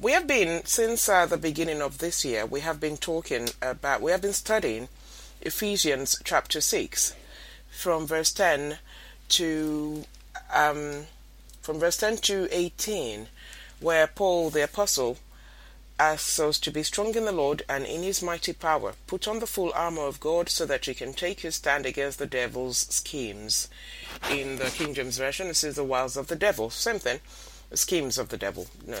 We have been, since uh, the beginning of this year, we have been talking about, we have been studying Ephesians chapter 6 from verse 10 to, um, from verse 10 to 18, where Paul the apostle asks us to be strong in the Lord and in his mighty power. Put on the full armor of God so that you can take your stand against the devil's schemes. In the King James Version, it says the wiles of the devil. Same thing, the schemes of the devil. No.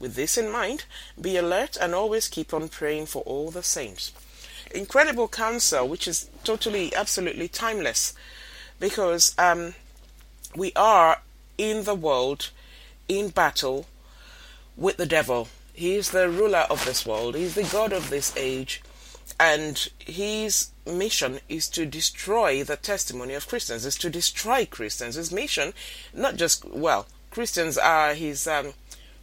With this in mind, be alert and always keep on praying for all the saints. Incredible counsel, which is totally, absolutely timeless, because um, we are in the world in battle with the devil. He is the ruler of this world, he's the God of this age and his mission is to destroy the testimony of Christians, is to destroy Christians. His mission, not just well, Christians are his. Um,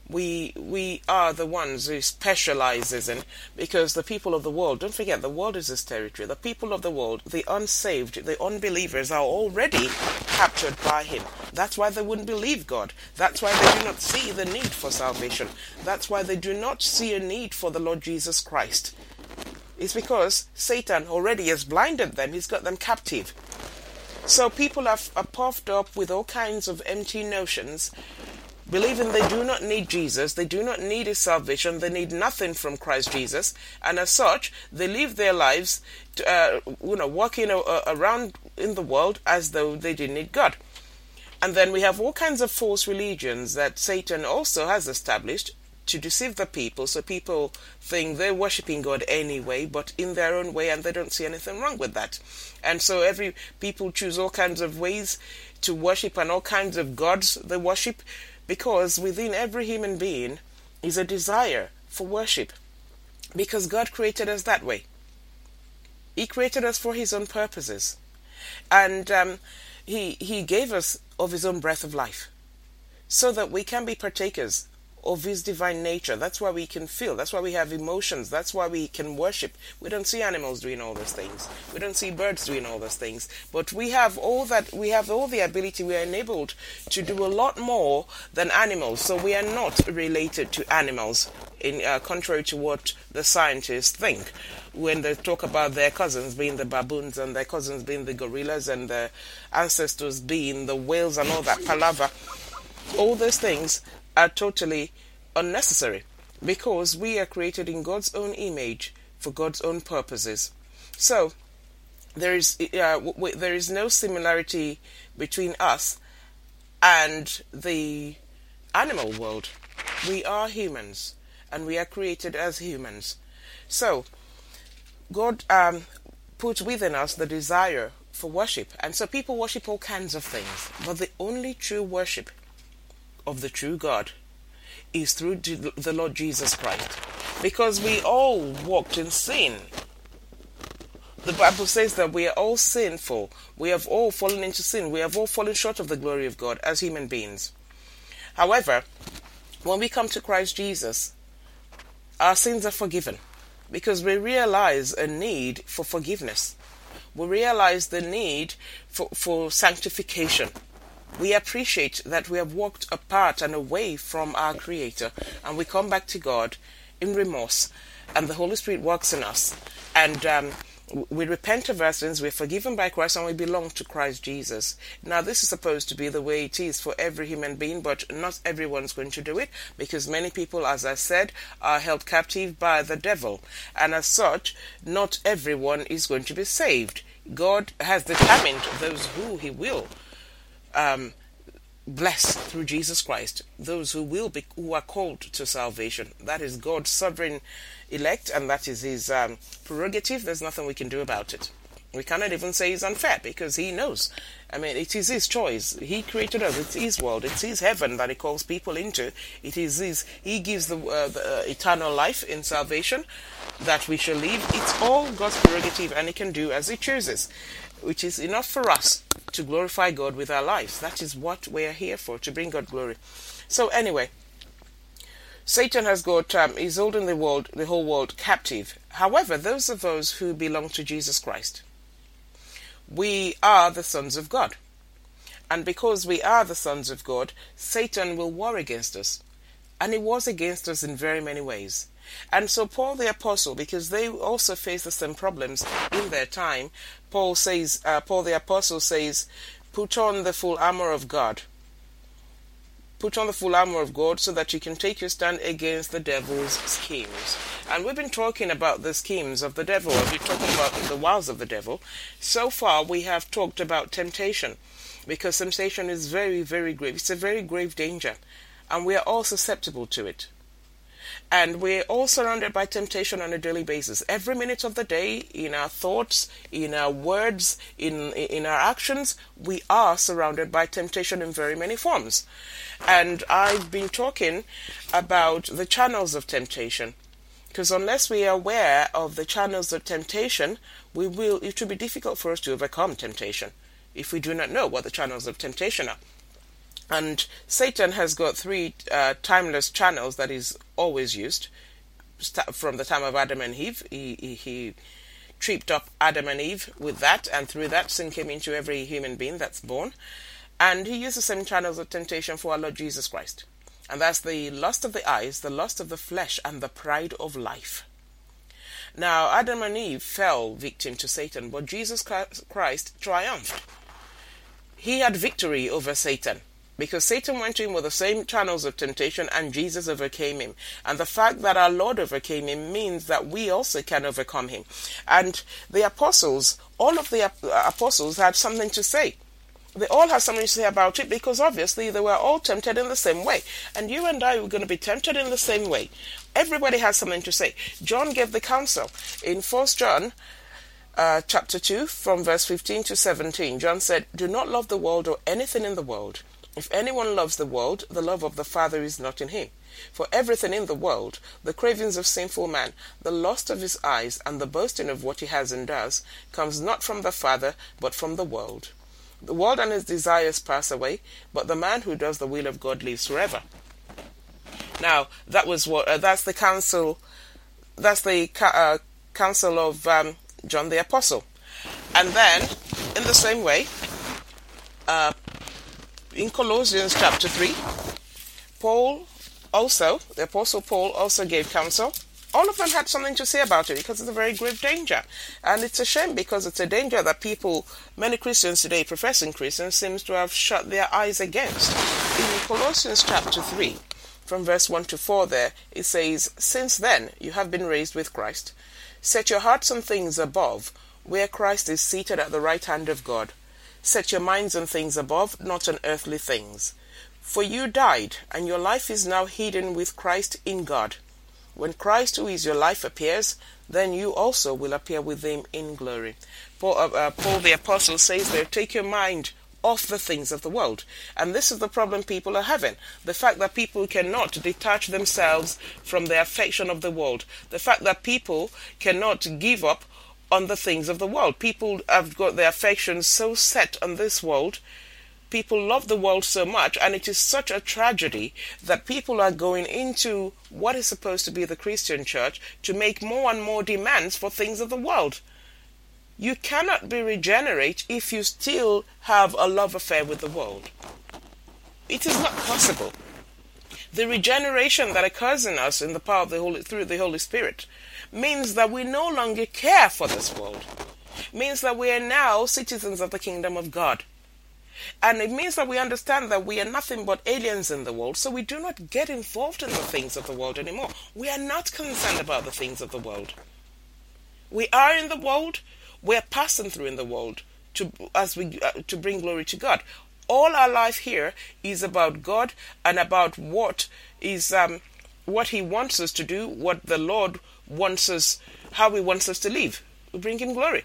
we we are the ones who specializes in because the people of the world. Don't forget, the world is his territory. The people of the world, the unsaved, the unbelievers, are already captured by him. That's why they wouldn't believe God. That's why they do not see the need for salvation. That's why they do not see a need for the Lord Jesus Christ it's because Satan already has blinded them, he's got them captive. So people are, are puffed up with all kinds of empty notions, believing they do not need Jesus, they do not need his salvation, they need nothing from Christ Jesus, and as such, they live their lives, to, uh, you know, walking uh, around in the world as though they didn't need God. And then we have all kinds of false religions that Satan also has established to deceive the people so people think they're worshiping God anyway, but in their own way, and they don't see anything wrong with that. And so every people choose all kinds of ways to worship and all kinds of gods they worship because within every human being is a desire for worship. Because God created us that way. He created us for His own purposes, and um, He He gave us of His own breath of life, so that we can be partakers of his divine nature. That's why we can feel. That's why we have emotions. That's why we can worship. We don't see animals doing all those things. We don't see birds doing all those things. But we have all that, we have all the ability, we are enabled to do a lot more than animals. So we are not related to animals, in uh, contrary to what the scientists think when they talk about their cousins being the baboons and their cousins being the gorillas and their ancestors being the whales and all that palaver. All those things are totally unnecessary because we are created in God's own image for God's own purposes. So there is uh, w- there is no similarity between us and the animal world. We are humans and we are created as humans. So God um, put within us the desire for worship, and so people worship all kinds of things, but the only true worship of the true God is through the Lord Jesus Christ. Because we all walked in sin. The Bible says that we are all sinful. We have all fallen into sin. We have all fallen short of the glory of God as human beings. However, when we come to Christ Jesus, our sins are forgiven because we realize a need for forgiveness. We realize the need for, for sanctification we appreciate that we have walked apart and away from our Creator, and we come back to God in remorse, and the Holy Spirit works in us. And um, we repent of our sins, we're forgiven by Christ, and we belong to Christ Jesus. Now, this is supposed to be the way it is for every human being, but not everyone's going to do it because many people, as I said, are held captive by the devil, and as such, not everyone is going to be saved God has determined those who He will um, bless through Jesus Christ, those who will be who are called to salvation. That is God's sovereign elect, and that is His um, prerogative. There's nothing we can do about it. We cannot even say he's unfair because He knows. I mean, it is His choice. He created us. It's His world. It's His heaven that He calls people into. It is His. He gives the, uh, the uh, eternal life in salvation that we shall live. It's all God's prerogative, and He can do as He chooses, which is enough for us to glorify God with our lives. That is what we are here for, to bring God glory. So anyway, Satan has got um, is holding the world, the whole world captive. However, those of us who belong to Jesus Christ, we are the sons of God. And because we are the sons of God, Satan will war against us. And he wars against us in very many ways. And so, Paul the Apostle, because they also faced the same problems in their time, Paul says, uh, Paul the Apostle says, put on the full armor of God. Put on the full armor of God so that you can take your stand against the devil's schemes. And we've been talking about the schemes of the devil. We've been talking about the wiles of the devil. So far, we have talked about temptation because temptation is very, very grave. It's a very grave danger, and we are all susceptible to it. And we're all surrounded by temptation on a daily basis. Every minute of the day, in our thoughts, in our words, in, in our actions, we are surrounded by temptation in very many forms. And I've been talking about the channels of temptation. Because unless we are aware of the channels of temptation, we will, it will be difficult for us to overcome temptation if we do not know what the channels of temptation are. And Satan has got three uh, timeless channels that he's always used. From the time of Adam and Eve, he, he, he tripped up Adam and Eve with that, and through that, sin came into every human being that's born. And he used the same channels of temptation for our Lord Jesus Christ. And that's the lust of the eyes, the lust of the flesh, and the pride of life. Now, Adam and Eve fell victim to Satan, but Jesus Christ triumphed. He had victory over Satan because Satan went to him with the same channels of temptation and Jesus overcame him. And the fact that our Lord overcame him means that we also can overcome him. And the apostles, all of the apostles had something to say. They all had something to say about it because obviously they were all tempted in the same way. And you and I were going to be tempted in the same way. Everybody has something to say. John gave the counsel in First John uh, chapter 2 from verse 15 to 17. John said, Do not love the world or anything in the world. If anyone loves the world, the love of the Father is not in him. For everything in the world, the cravings of sinful man, the lust of his eyes, and the boasting of what he has and does, comes not from the Father, but from the world. The world and its desires pass away, but the man who does the will of God lives forever. Now, that was what uh, that's the counsel. That's the uh, counsel of um, John the Apostle. And then, in the same way, uh, in Colossians chapter 3, Paul also, the Apostle Paul also gave counsel. All of them had something to say about it because it's a very grave danger. And it's a shame because it's a danger that people, many Christians today, professing Christians, seems to have shut their eyes against. In Colossians chapter 3, from verse 1 to 4 there, it says, Since then you have been raised with Christ. Set your hearts on things above, where Christ is seated at the right hand of God. Set your minds on things above, not on earthly things. For you died, and your life is now hidden with Christ in God. When Christ, who is your life, appears, then you also will appear with him in glory. Paul, uh, uh, Paul the Apostle says there, take your mind off the things of the world. And this is the problem people are having. The fact that people cannot detach themselves from the affection of the world. The fact that people cannot give up on the things of the world. People have got their affections so set on this world. People love the world so much, and it is such a tragedy that people are going into what is supposed to be the Christian church to make more and more demands for things of the world. You cannot be regenerate if you still have a love affair with the world. It is not possible. The regeneration that occurs in us in the power of the Holy through the Holy Spirit means that we no longer care for this world. Means that we are now citizens of the kingdom of God. And it means that we understand that we are nothing but aliens in the world, so we do not get involved in the things of the world anymore. We are not concerned about the things of the world. We are in the world, we're passing through in the world to as we uh, to bring glory to God. All our life here is about God and about what is um, what He wants us to do, what the Lord wants us, how He wants us to live. We bring Him glory.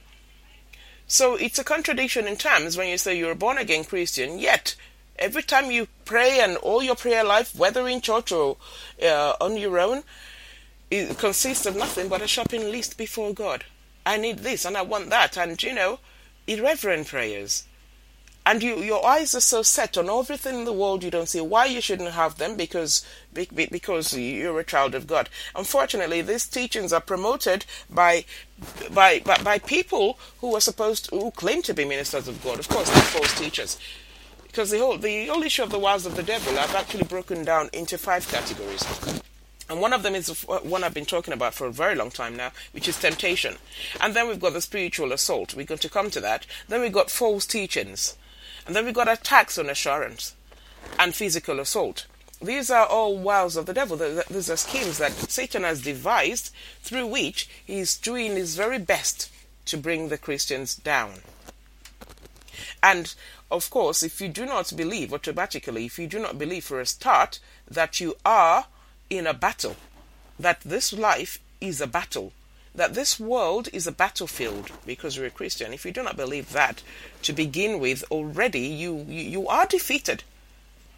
So it's a contradiction in terms when you say you're a born again Christian, yet every time you pray and all your prayer life, whether in church or uh, on your own, it consists of nothing but a shopping list before God. I need this and I want that, and you know, irreverent prayers. And you, your eyes are so set on everything in the world you don't see why you shouldn't have them because because you're a child of God. Unfortunately, these teachings are promoted by by by, by people who are supposed to, who claim to be ministers of God. Of course, they're false teachers because the whole the whole issue of the wiles of the devil I've actually broken down into five categories. And one of them is one I've been talking about for a very long time now, which is temptation. And then we've got the spiritual assault. We're going to come to that. Then we've got false teachings. And then we've got attacks on assurance and physical assault. These are all wiles of the devil. These are schemes that Satan has devised through which he's doing his very best to bring the Christians down. And of course, if you do not believe automatically, if you do not believe for a start that you are in a battle, that this life is a battle, that this world is a battlefield because you're a Christian, if you do not believe that to begin with, already you, you, you are defeated.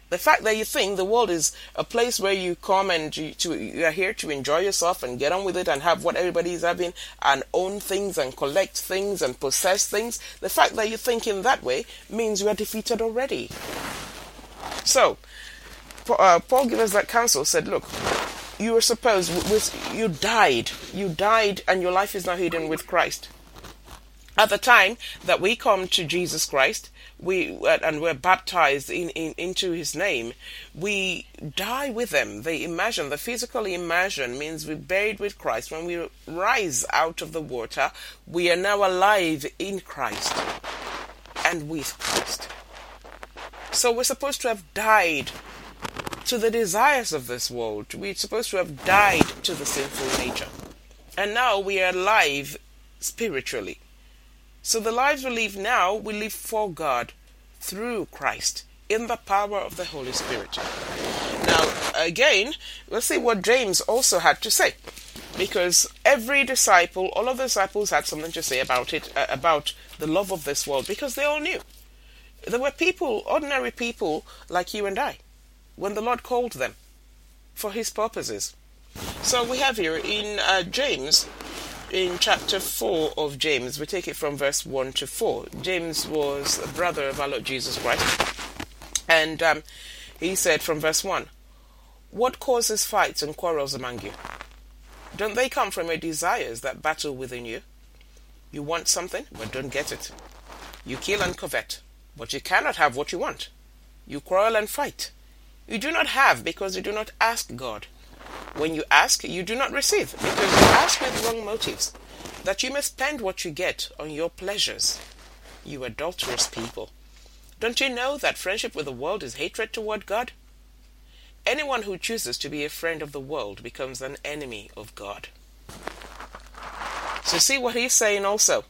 The fact that you think the world is a place where you come and you, to, you are here to enjoy yourself and get on with it and have what everybody is having and own things and collect things and possess things, the fact that you think in that way means you are defeated already. So, uh, Paul gives us that counsel, said, look, you were supposed, with you died, you died and your life is now hidden with Christ. At the time that we come to Jesus Christ, we uh, and we're baptized in, in, into his name we die with him. The immersion the physical immersion means we're buried with christ. When we rise out of the water we are now alive in christ and with christ. So we're supposed to have died to the desires of this world we're supposed to have died to the sinful nature and now we are alive spiritually so the lives we live now, we live for God through Christ in the power of the Holy Spirit. Now, again, let's see what James also had to say. Because every disciple, all of the disciples had something to say about it, uh, about the love of this world, because they all knew. There were people, ordinary people like you and I, when the Lord called them for his purposes. So we have here in uh, James in chapter 4 of James. We take it from verse 1 to 4. James was a brother of our Lord Jesus Christ. And um, he said from verse 1 What causes fights and quarrels among you? Don't they come from your desires that battle within you? You want something, but don't get it. You kill and covet, but you cannot have what you want. You quarrel and fight. You do not have because you do not ask God. When you ask, you do not receive, because you ask with wrong motives, that you may spend what you get on your pleasures. You adulterous people. Don't you know that friendship with the world is hatred toward God? Anyone who chooses to be a friend of the world becomes an enemy of God. So, see what he's saying also.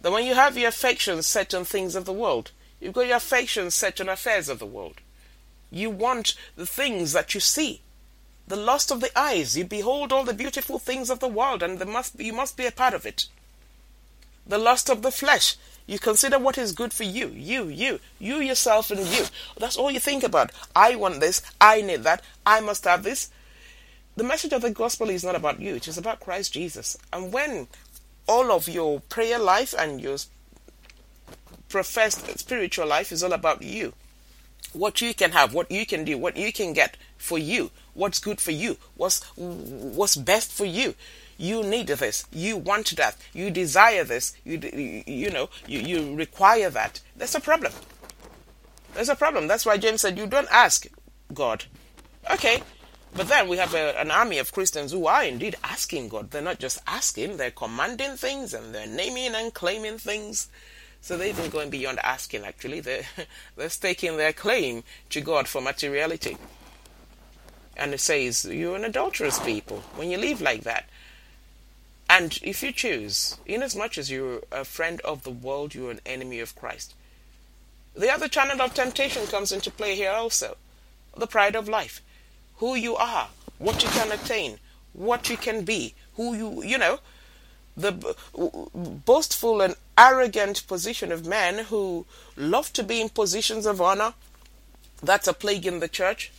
That when you have your affections set on things of the world, you've got your affections set on affairs of the world. You want the things that you see the lust of the eyes. You behold all the beautiful things of the world, and must, you must be a part of it. The lust of the flesh. You consider what is good for you, you, you, you yourself, and you. That's all you think about. I want this. I need that. I must have this. The message of the gospel is not about you, it is about Christ Jesus. And when all of your prayer life and your professed spiritual life is all about you, what you can have, what you can do, what you can get for you, what's good for you, what's what's best for you. You need this. You want that. You desire this. You you know you, you require that. That's a problem. There's a problem. That's why James said you don't ask God. Okay, but then we have a, an army of Christians who are indeed asking God. They're not just asking; they're commanding things and they're naming and claiming things. So they're even going beyond asking. Actually, they're they're staking their claim to God for materiality. And it says, You're an adulterous people when you live like that. And if you choose, inasmuch as you're a friend of the world, you're an enemy of Christ. The other channel of temptation comes into play here also the pride of life. Who you are, what you can attain, what you can be, who you, you know, the boastful and arrogant position of men who love to be in positions of honor. That's a plague in the church.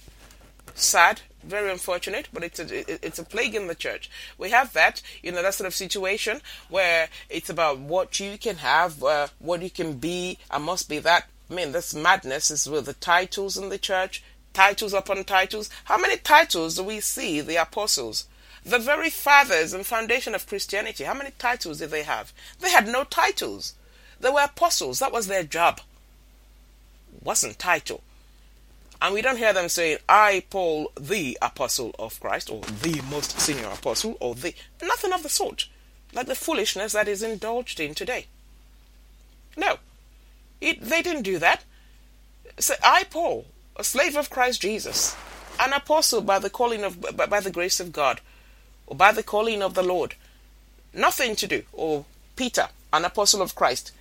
Sad, very unfortunate, but it's a it's a plague in the church. We have that, you know, that sort of situation where it's about what you can have, uh, what you can be. I must be that. I mean, this madness is with the titles in the church, titles upon titles. How many titles do we see the apostles? The very fathers and foundation of Christianity, how many titles did they have? They had no titles. They were apostles. That was their job. Wasn't title. And we don't hear them saying, I, Paul, the apostle of Christ, or the most senior apostle, or the. Nothing of the sort. Like the foolishness that is indulged in today. No. It, they didn't do that. Say, I, Paul, a slave of Christ Jesus, an apostle by the calling of by the grace of God, or by the calling of the Lord. Nothing to do. Or Peter, an apostle of Christ.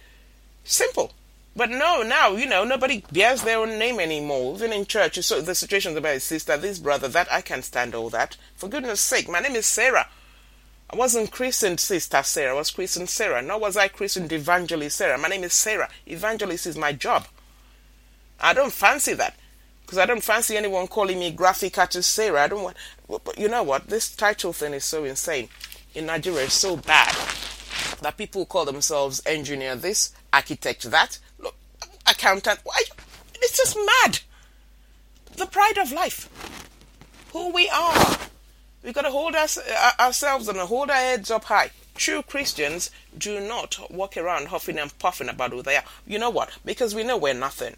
Simple. But no, now, you know, nobody bears their own name anymore. Even in church, so the situations about his sister, this brother, that, I can't stand all that. For goodness sake, my name is Sarah. I wasn't christened Sister Sarah, I was christened Sarah. Nor was I christened Evangelist Sarah. My name is Sarah. Evangelist is my job. I don't fancy that. Because I don't fancy anyone calling me graphic artist Sarah. I don't want. But you know what? This title thing is so insane. In Nigeria, it's so bad that people call themselves engineer this, architect that, look, accountant. Why? It's just mad. The pride of life. Who we are. We've got to hold us, uh, ourselves and hold our heads up high. True Christians do not walk around huffing and puffing about who they are. You know what? Because we know we're nothing.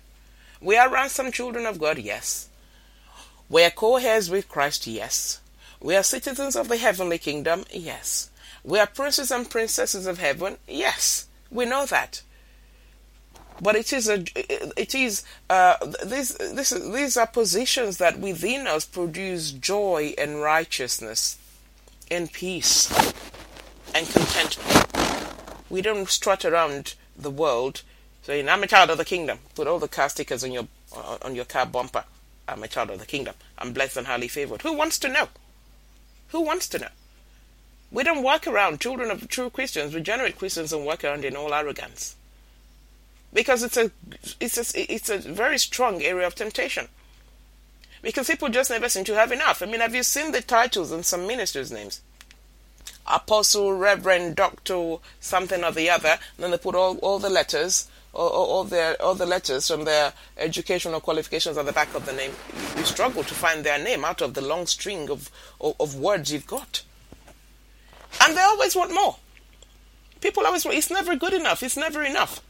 We are ransomed children of God, yes. We are co heirs with Christ, yes. We are citizens of the heavenly kingdom, yes. We are princes and princesses of heaven, yes. We know that. But it is a, it is uh, these this these are positions that within us produce joy and righteousness, and peace, and contentment. We don't strut around the world saying, I'm a child of the kingdom. Put all the car stickers on your on your car bumper. I'm a child of the kingdom. I'm blessed and highly favored. Who wants to know? Who wants to know? We don't walk around, children of true Christians, regenerate Christians, and walk around in all arrogance. Because it's a, it's a, it's a very strong area of temptation. Because people just never seem to have enough. I mean, have you seen the titles and some ministers' names? Apostle, Reverend, Doctor, something or the other. And then they put all, all the letters all, all, their all the letters from their educational qualifications at the back of the name. You struggle to find their name out of the long string of, of, of words you've got. And they always want more. People always want, it's never good enough, it's never enough.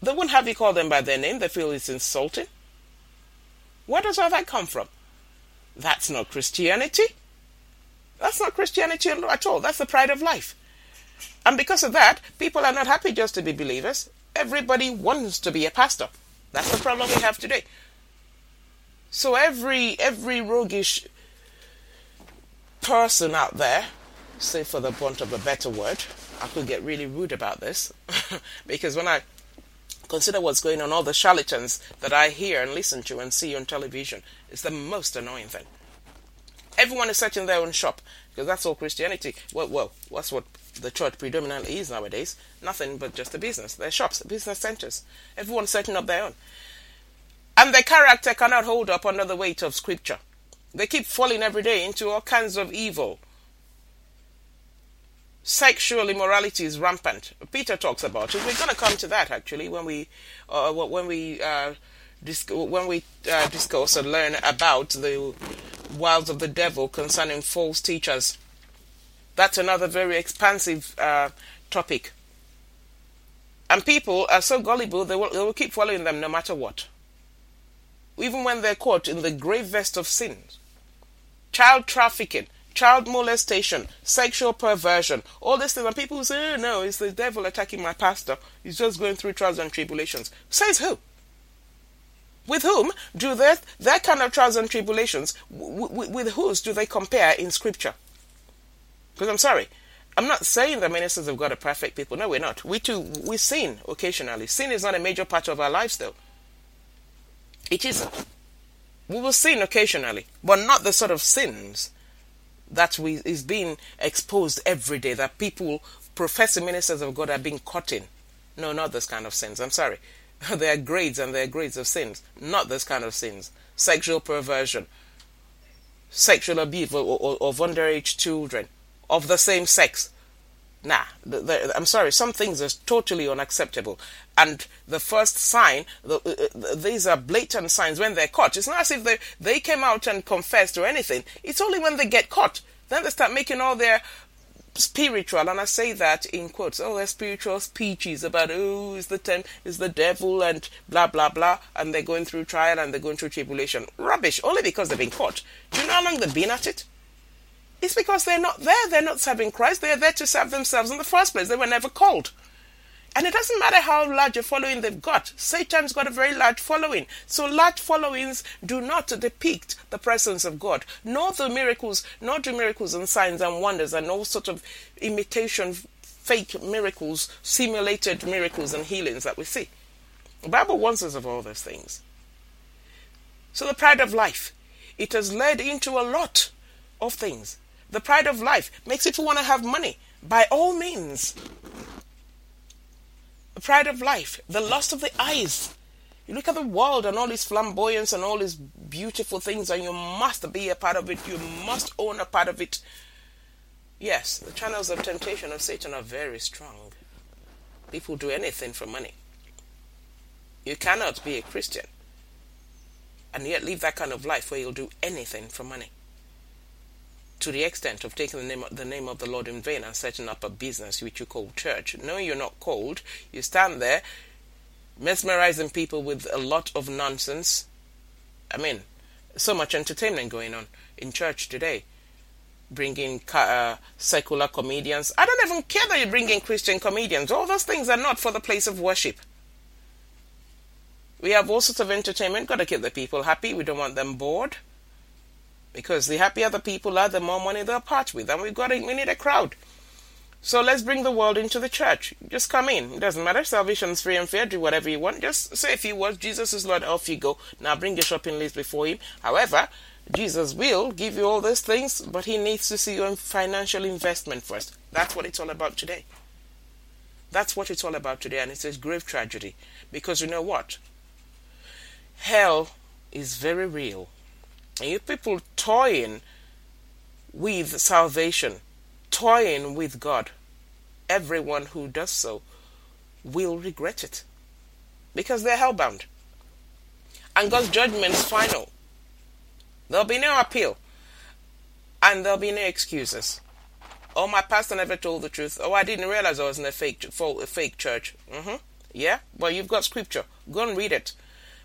They won't have you call them by their name, they feel it's insulting. Where does all that come from? That's not Christianity. That's not Christianity at all. That's the pride of life. And because of that, people are not happy just to be believers. Everybody wants to be a pastor. That's the problem we have today. So every every roguish person out there, say for the want of a better word, I could get really rude about this because when I consider what's going on, all the charlatans that I hear and listen to and see on television, it's the most annoying thing. Everyone is setting their own shop because that's all Christianity. Well, well, that's what the church predominantly is nowadays. Nothing but just a business. They're shops, business centers. Everyone's setting up their own. And their character cannot hold up under the weight of scripture. They keep falling every day into all kinds of evil. Sexual immorality is rampant. Peter talks about it. We're going to come to that actually when we uh, when we uh, when we uh, discuss and learn about the wiles of the devil concerning false teachers that's another very expansive uh, topic. And people are so gullible, they will, they will keep following them no matter what. Even when they're caught in the gravest of sins. Child trafficking, child molestation, sexual perversion, all these things. And people say, oh, no, it's the devil attacking my pastor. He's just going through trials and tribulations. Says who? With whom do that, that kind of trials and tribulations, with whose do they compare in Scripture? Because I'm sorry, I'm not saying the ministers of God are perfect people. No, we're not. We too, we sin occasionally. Sin is not a major part of our lives, though. It isn't. We will sin occasionally, but not the sort of sins that we is being exposed every day. That people, professing ministers of God, are being caught in. No, not this kind of sins. I'm sorry. there are grades and there are grades of sins. Not this kind of sins. Sexual perversion, sexual abuse of, underage children of the same sex. Nah, the, the, I'm sorry, some things are totally unacceptable. And the first sign, the, uh, these are blatant signs when they're caught. It's not as if they, they came out and confessed or anything. It's only when they get caught. Then they start making all their spiritual, and I say that in quotes, oh, their spiritual speeches about, oh, is the ten, is the devil, and blah, blah, blah, and they're going through trial and they're going through tribulation. Rubbish, only because they've been caught. Do you know how long they've been at it? It's because they're not there. They're not serving Christ. They're there to serve themselves in the first place. They were never called. And it doesn't matter how large a following they've got. Satan's got a very large following. So large followings do not depict the presence of God, nor the miracles, nor the miracles and signs and wonders and all sort of imitation fake miracles, simulated miracles and healings that we see. The Bible warns us of all those things. So the pride of life, it has led into a lot of things. The pride of life makes people want to have money by all means. Pride of life, the lust of the eyes. You look at the world and all this flamboyance and all these beautiful things, and you must be a part of it. You must own a part of it. Yes, the channels of temptation of Satan are very strong. People do anything for money. You cannot be a Christian and yet live that kind of life where you'll do anything for money to the extent of taking the name, the name of the Lord in vain and setting up a business which you call church. No, you're not called. You stand there mesmerizing people with a lot of nonsense. I mean, so much entertainment going on in church today. Bringing uh, secular comedians. I don't even care that you bring in Christian comedians. All those things are not for the place of worship. We have all sorts of entertainment. Got to keep the people happy. We don't want them bored. Because the happier the people are, the more money they'll part with. And we've got a, we need a crowd. So let's bring the world into the church. Just come in. It doesn't matter. Salvation's free and fair. Do whatever you want. Just say a few words. Jesus is Lord. Off you go. Now bring your shopping list before Him. However, Jesus will give you all those things, but He needs to see your financial investment first. That's what it's all about today. That's what it's all about today, and it's a grave tragedy. Because you know what? Hell is very real. And you people toying with salvation, toying with God, everyone who does so will regret it because they're hellbound. And God's judgment is final. There'll be no appeal, and there'll be no excuses. Oh, my pastor never told the truth. Oh, I didn't realize I was in a fake, a fake church. Mm-hmm. Yeah, well, you've got scripture. Go and read it.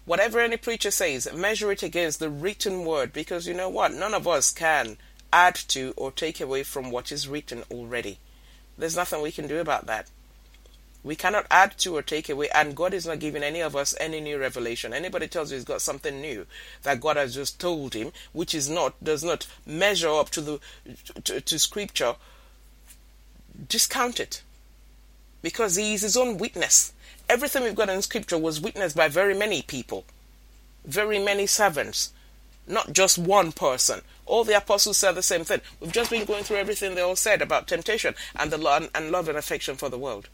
Whatever any preacher says, measure it against the written word because you know what? None of us can add to or take away from what is written already. There's nothing we can do about that. We cannot add to or take away, and God is not giving any of us any new revelation. Anybody tells you he's got something new that God has just told him, which is not does not measure up to the to, to Scripture, discount it, because he is his own witness everything we've got in scripture was witnessed by very many people, very many servants, not just one person. All the apostles said the same thing. We've just been going through everything they all said about temptation and the love and love and affection for the world.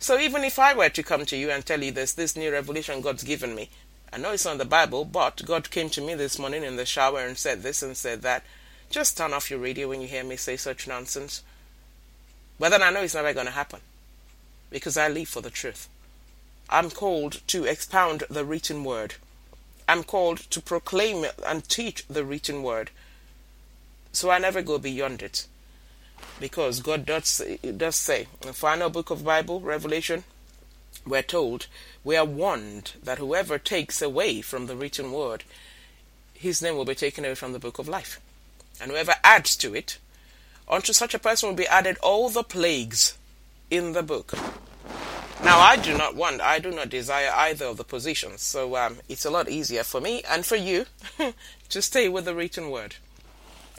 So even if I were to come to you and tell you this, this new revelation God's given me, I know it's not the Bible, but God came to me this morning in the shower and said this and said that. Just turn off your radio when you hear me say such nonsense. But then I know it's never going to happen because I live for the truth. I'm called to expound the written word. I'm called to proclaim and teach the written word. So I never go beyond it. Because God does does say in the final book of Bible, Revelation, we're told, we are warned that whoever takes away from the written word, his name will be taken away from the book of life. And whoever adds to it, unto such a person will be added all the plagues in the book. Now, I do not want, I do not desire either of the positions, so um, it's a lot easier for me and for you to stay with the written word.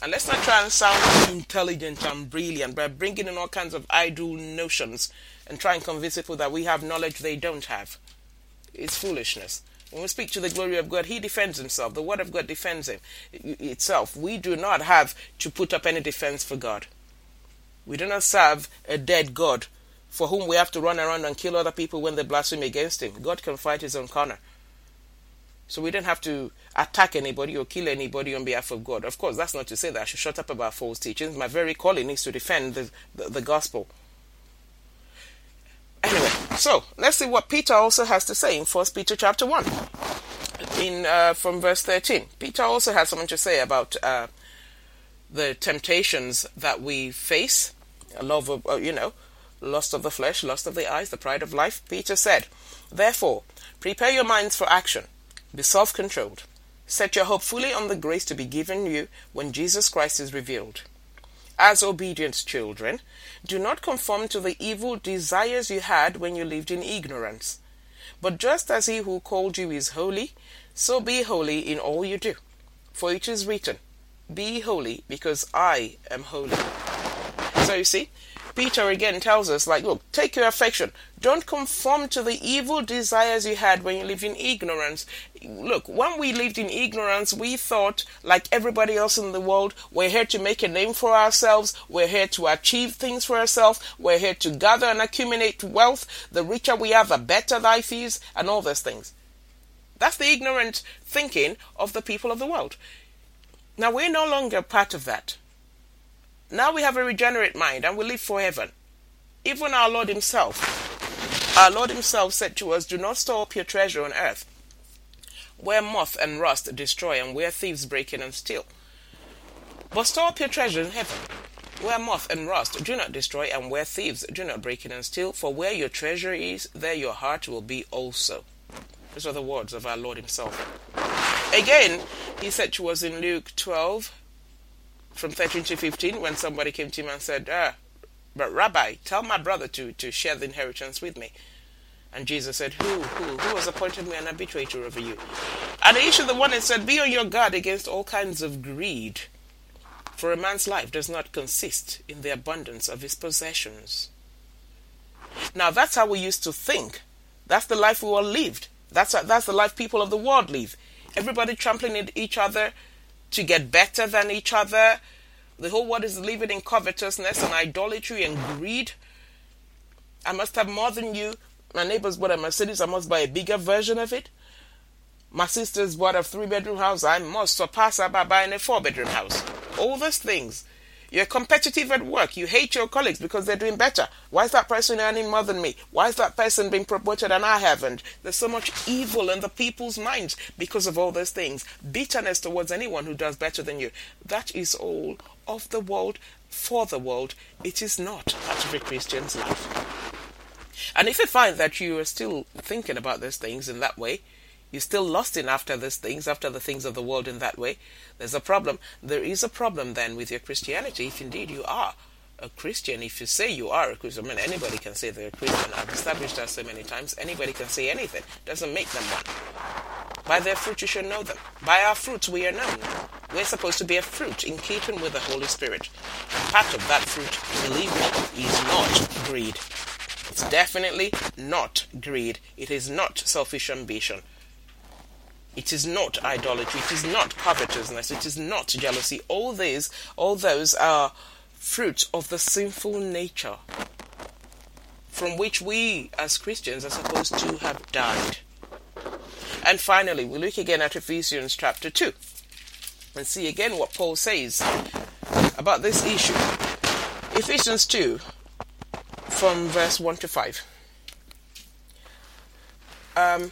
And let's not try and sound intelligent and brilliant by bringing in all kinds of idle notions and try and convince people that we have knowledge they don't have. It's foolishness. When we speak to the glory of God, He defends Himself. The Word of God defends Him itself. We do not have to put up any defense for God. We do not serve a dead God for whom we have to run around and kill other people when they blaspheme against Him. God can fight His own corner. So we don't have to attack anybody or kill anybody on behalf of God. Of course, that's not to say that I should shut up about false teachings. My very calling is to defend the, the, the gospel. Anyway, so let's see what Peter also has to say in First Peter chapter one, in uh, from verse thirteen. Peter also has something to say about uh, the temptations that we face, a love of uh, you know, lust of the flesh, lust of the eyes, the pride of life. Peter said, "Therefore, prepare your minds for action. Be self-controlled. Set your hope fully on the grace to be given you when Jesus Christ is revealed." As obedient children, do not conform to the evil desires you had when you lived in ignorance. But just as he who called you is holy, so be holy in all you do. For it is written, Be holy, because I am holy. So you see, Peter again tells us, like, look, take your affection. Don't conform to the evil desires you had when you lived in ignorance. Look, when we lived in ignorance, we thought, like everybody else in the world, we're here to make a name for ourselves, we're here to achieve things for ourselves, we're here to gather and accumulate wealth. The richer we are, the better life is, and all those things. That's the ignorant thinking of the people of the world. Now, we're no longer part of that. Now we have a regenerate mind and we live forever. Even our Lord Himself, our Lord Himself said to us, Do not store up your treasure on earth, where moth and rust destroy and where thieves break in and steal. But store up your treasure in heaven, where moth and rust do not destroy and where thieves do not break in and steal. For where your treasure is, there your heart will be also. These are the words of our Lord Himself. Again, He said to us in Luke 12, from 13 to 15 when somebody came to him and said, ah, but Rabbi, tell my brother to, to share the inheritance with me. And Jesus said, Who, who, who has appointed me an arbitrator over you? And the issue the one that said, Be on your guard against all kinds of greed. For a man's life does not consist in the abundance of his possessions. Now that's how we used to think. That's the life we all lived. That's that's the life people of the world live. Everybody trampling in each other, to get better than each other. The whole world is living in covetousness and idolatry and greed. I must have more than you. My neighbor's bought a Mercedes, I must buy a bigger version of it. My sister's bought a three bedroom house, I must surpass her by buying a four bedroom house. All those things. You're competitive at work. You hate your colleagues because they're doing better. Why is that person earning more than me? Why is that person being promoted and I haven't? There's so much evil in the people's minds because of all those things. Bitterness towards anyone who does better than you. That is all of the world for the world. It is not part of a Christian's life. And if you find that you are still thinking about those things in that way, you're still lost in after these things, after the things of the world in that way, there's a problem. There is a problem then with your Christianity, if indeed you are a Christian. If you say you are a Christian, I mean, anybody can say they're a Christian. I've established that so many times. Anybody can say anything. Doesn't make them one. By their fruit you shall know them. By our fruits we are known. We're supposed to be a fruit in keeping with the Holy Spirit. And part of that fruit, believe me, is not greed. It's definitely not greed. It is not selfish ambition. It is not idolatry. It is not covetousness. It is not jealousy. All these, all those are fruits of the sinful nature from which we as Christians are supposed to have died. And finally, we look again at Ephesians chapter 2 and see again what Paul says about this issue. Ephesians 2 from verse 1 to 5. Um,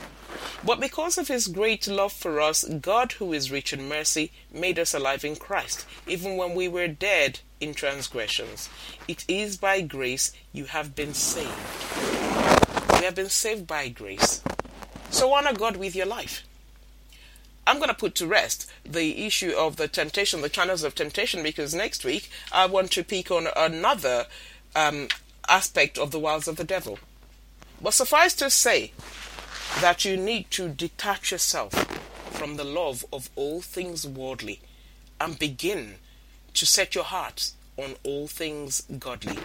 But because of his great love for us, God, who is rich in mercy, made us alive in Christ, even when we were dead in transgressions. It is by grace you have been saved. We have been saved by grace. So honor God with your life. I'm going to put to rest the issue of the temptation, the channels of temptation, because next week I want to pick on another um, aspect of the wiles of the devil. But suffice to say that you need to detach yourself from the love of all things worldly and begin to set your heart on all things godly.